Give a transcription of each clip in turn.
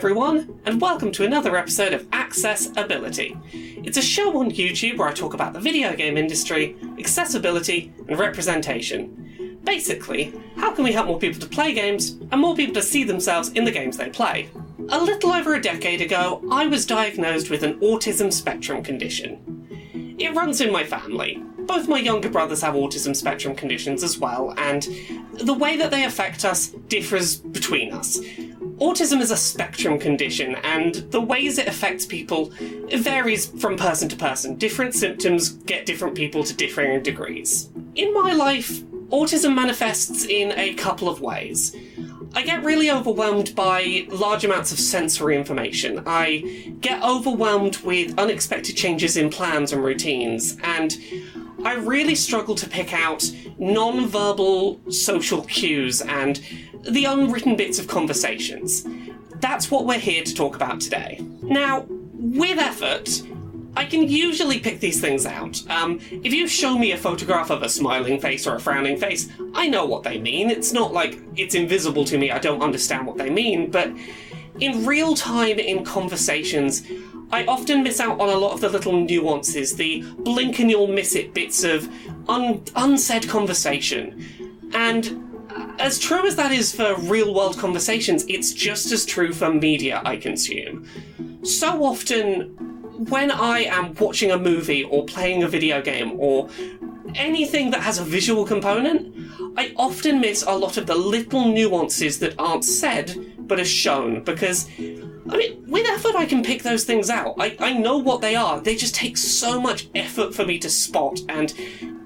everyone, and welcome to another episode of Access Ability. It's a show on YouTube where I talk about the video game industry, accessibility, and representation. Basically, how can we help more people to play games and more people to see themselves in the games they play? A little over a decade ago, I was diagnosed with an autism spectrum condition. It runs in my family. Both my younger brothers have autism spectrum conditions as well, and the way that they affect us differs between us. Autism is a spectrum condition, and the ways it affects people varies from person to person. Different symptoms get different people to differing degrees. In my life, autism manifests in a couple of ways. I get really overwhelmed by large amounts of sensory information. I get overwhelmed with unexpected changes in plans and routines, and I really struggle to pick out non verbal social cues and the unwritten bits of conversations. That's what we're here to talk about today. Now, with effort, I can usually pick these things out. Um, if you show me a photograph of a smiling face or a frowning face, I know what they mean. It's not like it's invisible to me, I don't understand what they mean, but in real time in conversations, I often miss out on a lot of the little nuances, the blink and you'll miss it bits of un- unsaid conversation. And as true as that is for real world conversations, it's just as true for media I consume. So often, when I am watching a movie or playing a video game or anything that has a visual component, I often miss a lot of the little nuances that aren't said but are shown because. I mean, with effort, I can pick those things out. I, I know what they are. They just take so much effort for me to spot, and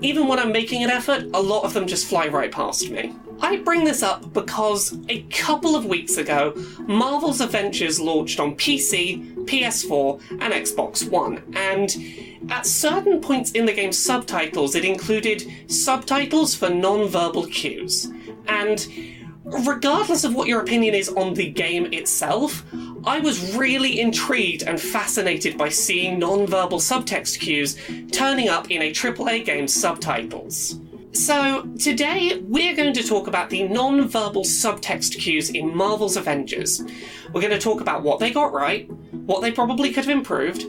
even when I'm making an effort, a lot of them just fly right past me. I bring this up because a couple of weeks ago, Marvel's Avengers launched on PC, PS4, and Xbox One, and at certain points in the game's subtitles, it included subtitles for non verbal cues. And regardless of what your opinion is on the game itself, I was really intrigued and fascinated by seeing non-verbal subtext cues turning up in a AAA game's subtitles. So, today we're going to talk about the non verbal subtext cues in Marvel's Avengers. We're going to talk about what they got right, what they probably could have improved,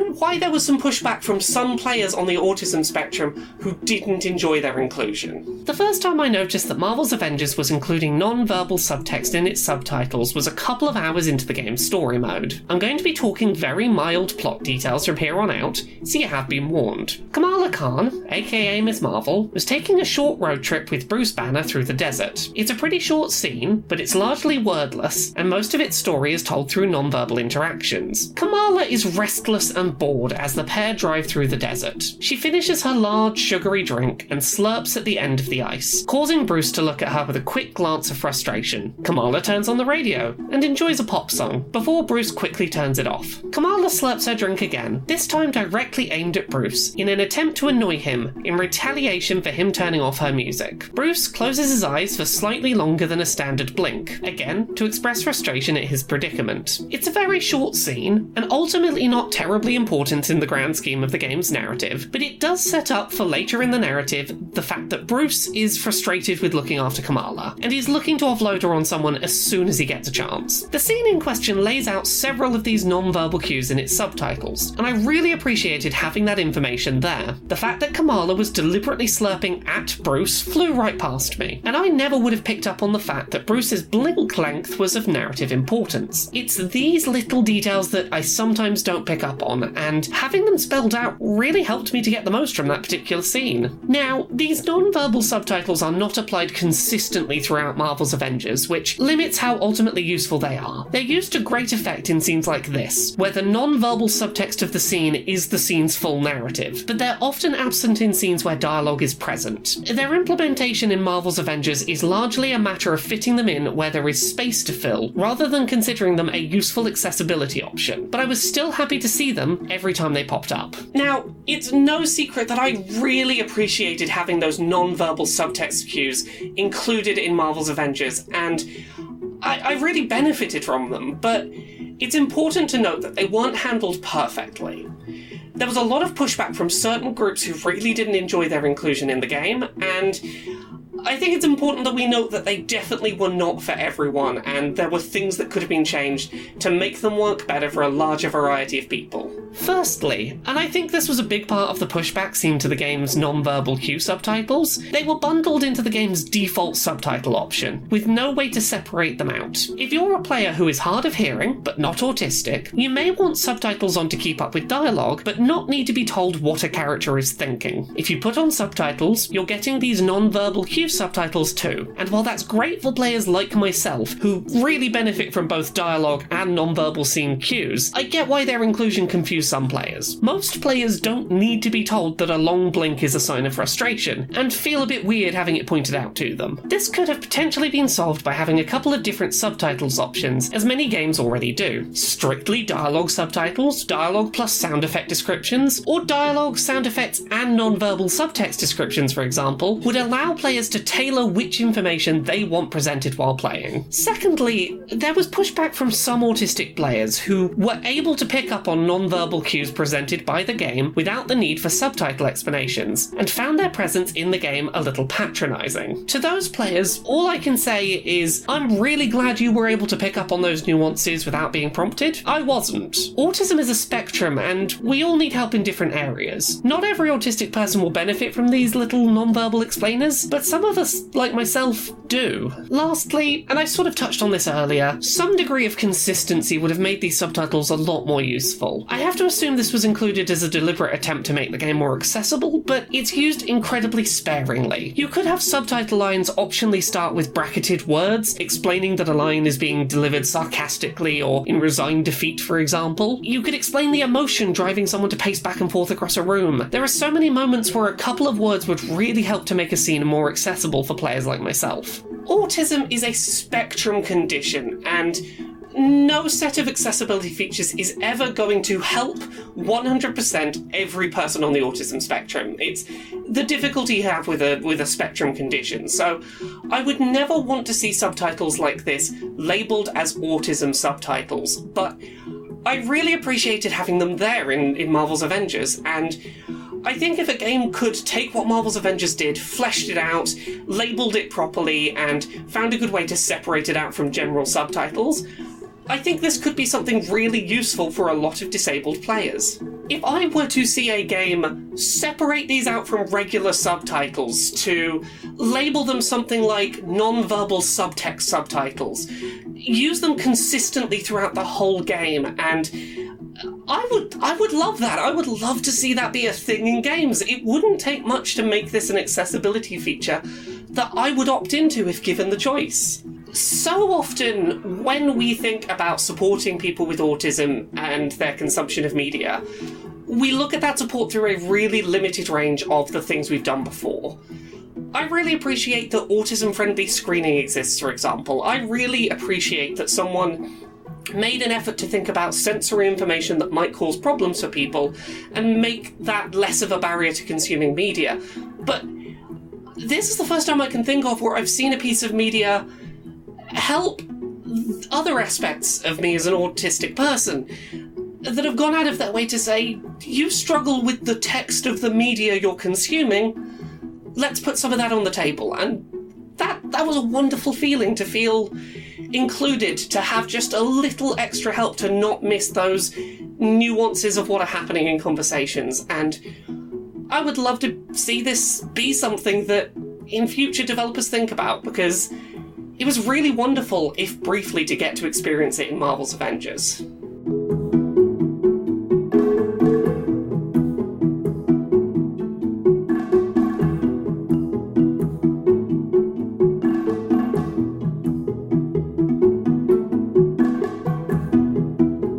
and why there was some pushback from some players on the autism spectrum who didn't enjoy their inclusion. The first time I noticed that Marvel's Avengers was including non verbal subtext in its subtitles was a couple of hours into the game's story mode. I'm going to be talking very mild plot details from here on out, so you have been warned. Kamala Khan, aka Ms. Marvel, was taking a short road trip with Bruce Banner through the desert. It's a pretty short scene, but it's largely wordless, and most of its story is told through non verbal interactions. Kamala is restless and bored as the pair drive through the desert. She finishes her large, sugary drink and slurps at the end of the ice, causing Bruce to look at her with a quick glance of frustration. Kamala turns on the radio and enjoys a pop song before Bruce quickly turns it off. Kamala slurps her drink again, this time directly aimed at Bruce, in an attempt to annoy him in retaliation for him turning off her music. Bruce closes his eyes for slightly longer than a standard blink, again to express frustration at his predicament. It's a very short scene, and ultimately not terribly important in the grand scheme of the game's narrative, but it does set up for later in the narrative the fact that Bruce is frustrated with looking after Kamala, and he's looking to offload her on someone as soon as he gets a chance. The scene in question lays out several of these non verbal cues in its subtitles, and I really appreciated having that information there. The fact that Kamala was deliberately slurping at Bruce flew right past me, and I never would have picked up on the fact that Bruce's blink length was of narrative importance. It's these little details that I sometimes don't pick up on on, and having them spelled out really helped me to get the most from that particular scene. Now, these non verbal subtitles are not applied consistently throughout Marvel's Avengers, which limits how ultimately useful they are. They're used to great effect in scenes like this, where the non verbal subtext of the scene is the scene's full narrative, but they're often absent in scenes where dialogue is present. Their implementation in Marvel's Avengers is largely a matter of fitting them in where there is space to fill, rather than considering them a useful accessibility option. But I was still happy to see them them every time they popped up. Now, it's no secret that I really appreciated having those non verbal subtext cues included in Marvel's Avengers, and I, I really benefited from them, but it's important to note that they weren't handled perfectly. There was a lot of pushback from certain groups who really didn't enjoy their inclusion in the game, and I think it's important that we note that they definitely were not for everyone, and there were things that could have been changed to make them work better for a larger variety of people. Firstly, and I think this was a big part of the pushback seen to the game's non-verbal cue subtitles, they were bundled into the game's default subtitle option, with no way to separate them out. If you're a player who is hard of hearing, but not autistic, you may want subtitles on to keep up with dialogue, but not need to be told what a character is thinking. If you put on subtitles, you're getting these non-verbal cue subtitles too, and while that's great for players like myself, who really benefit from both dialogue and non-verbal scene cues, I get why their inclusion confuses some players. Most players don't need to be told that a long blink is a sign of frustration, and feel a bit weird having it pointed out to them. This could have potentially been solved by having a couple of different subtitles options, as many games already do. Strictly dialogue subtitles, dialogue plus sound effect descriptions, or dialogue, sound effects, and non-verbal subtext descriptions, for example, would allow players to tailor which information they want presented while playing. Secondly, there was pushback from some autistic players who were able to pick up on non-verbal cues presented by the game without the need for subtitle explanations, and found their presence in the game a little patronising. To those players, all I can say is, I'm really glad you were able to pick up on those nuances without being prompted. I wasn't. Autism is a spectrum, and we all need help in different areas. Not every autistic person will benefit from these little non-verbal explainers, but some of us, like myself, do. Lastly, and I sort of touched on this earlier, some degree of consistency would have made these subtitles a lot more useful. I have to assume this was included as a deliberate attempt to make the game more accessible, but it's used incredibly sparingly. You could have subtitle lines optionally start with bracketed words, explaining that a line is being delivered sarcastically or in resigned defeat, for example. You could explain the emotion driving someone to pace back and forth across a room. There are so many moments where a couple of words would really help to make a scene more accessible for players like myself. Autism is a spectrum condition, and no set of accessibility features is ever going to help 100% every person on the autism spectrum. It's the difficulty you have with a with a spectrum condition. So I would never want to see subtitles like this labeled as autism subtitles, but I really appreciated having them there in, in Marvel's Avengers, and I think if a game could take what Marvel's Avengers did, fleshed it out, labeled it properly, and found a good way to separate it out from general subtitles, I think this could be something really useful for a lot of disabled players. If I were to see a game separate these out from regular subtitles to label them something like non-verbal subtext subtitles, use them consistently throughout the whole game and I would I would love that. I would love to see that be a thing in games. It wouldn't take much to make this an accessibility feature that I would opt into if given the choice so often when we think about supporting people with autism and their consumption of media, we look at that support through a really limited range of the things we've done before. I really appreciate that autism friendly screening exists, for example. I really appreciate that someone made an effort to think about sensory information that might cause problems for people and make that less of a barrier to consuming media. But this is the first time I can think of where I've seen a piece of media help other aspects of me as an autistic person that have gone out of their way to say, you struggle with the text of the media you're consuming, let's put some of that on the table. And that that was a wonderful feeling to feel included, to have just a little extra help to not miss those nuances of what are happening in conversations. And I would love to see this be something that in future developers think about because it was really wonderful, if briefly, to get to experience it in Marvel's Avengers.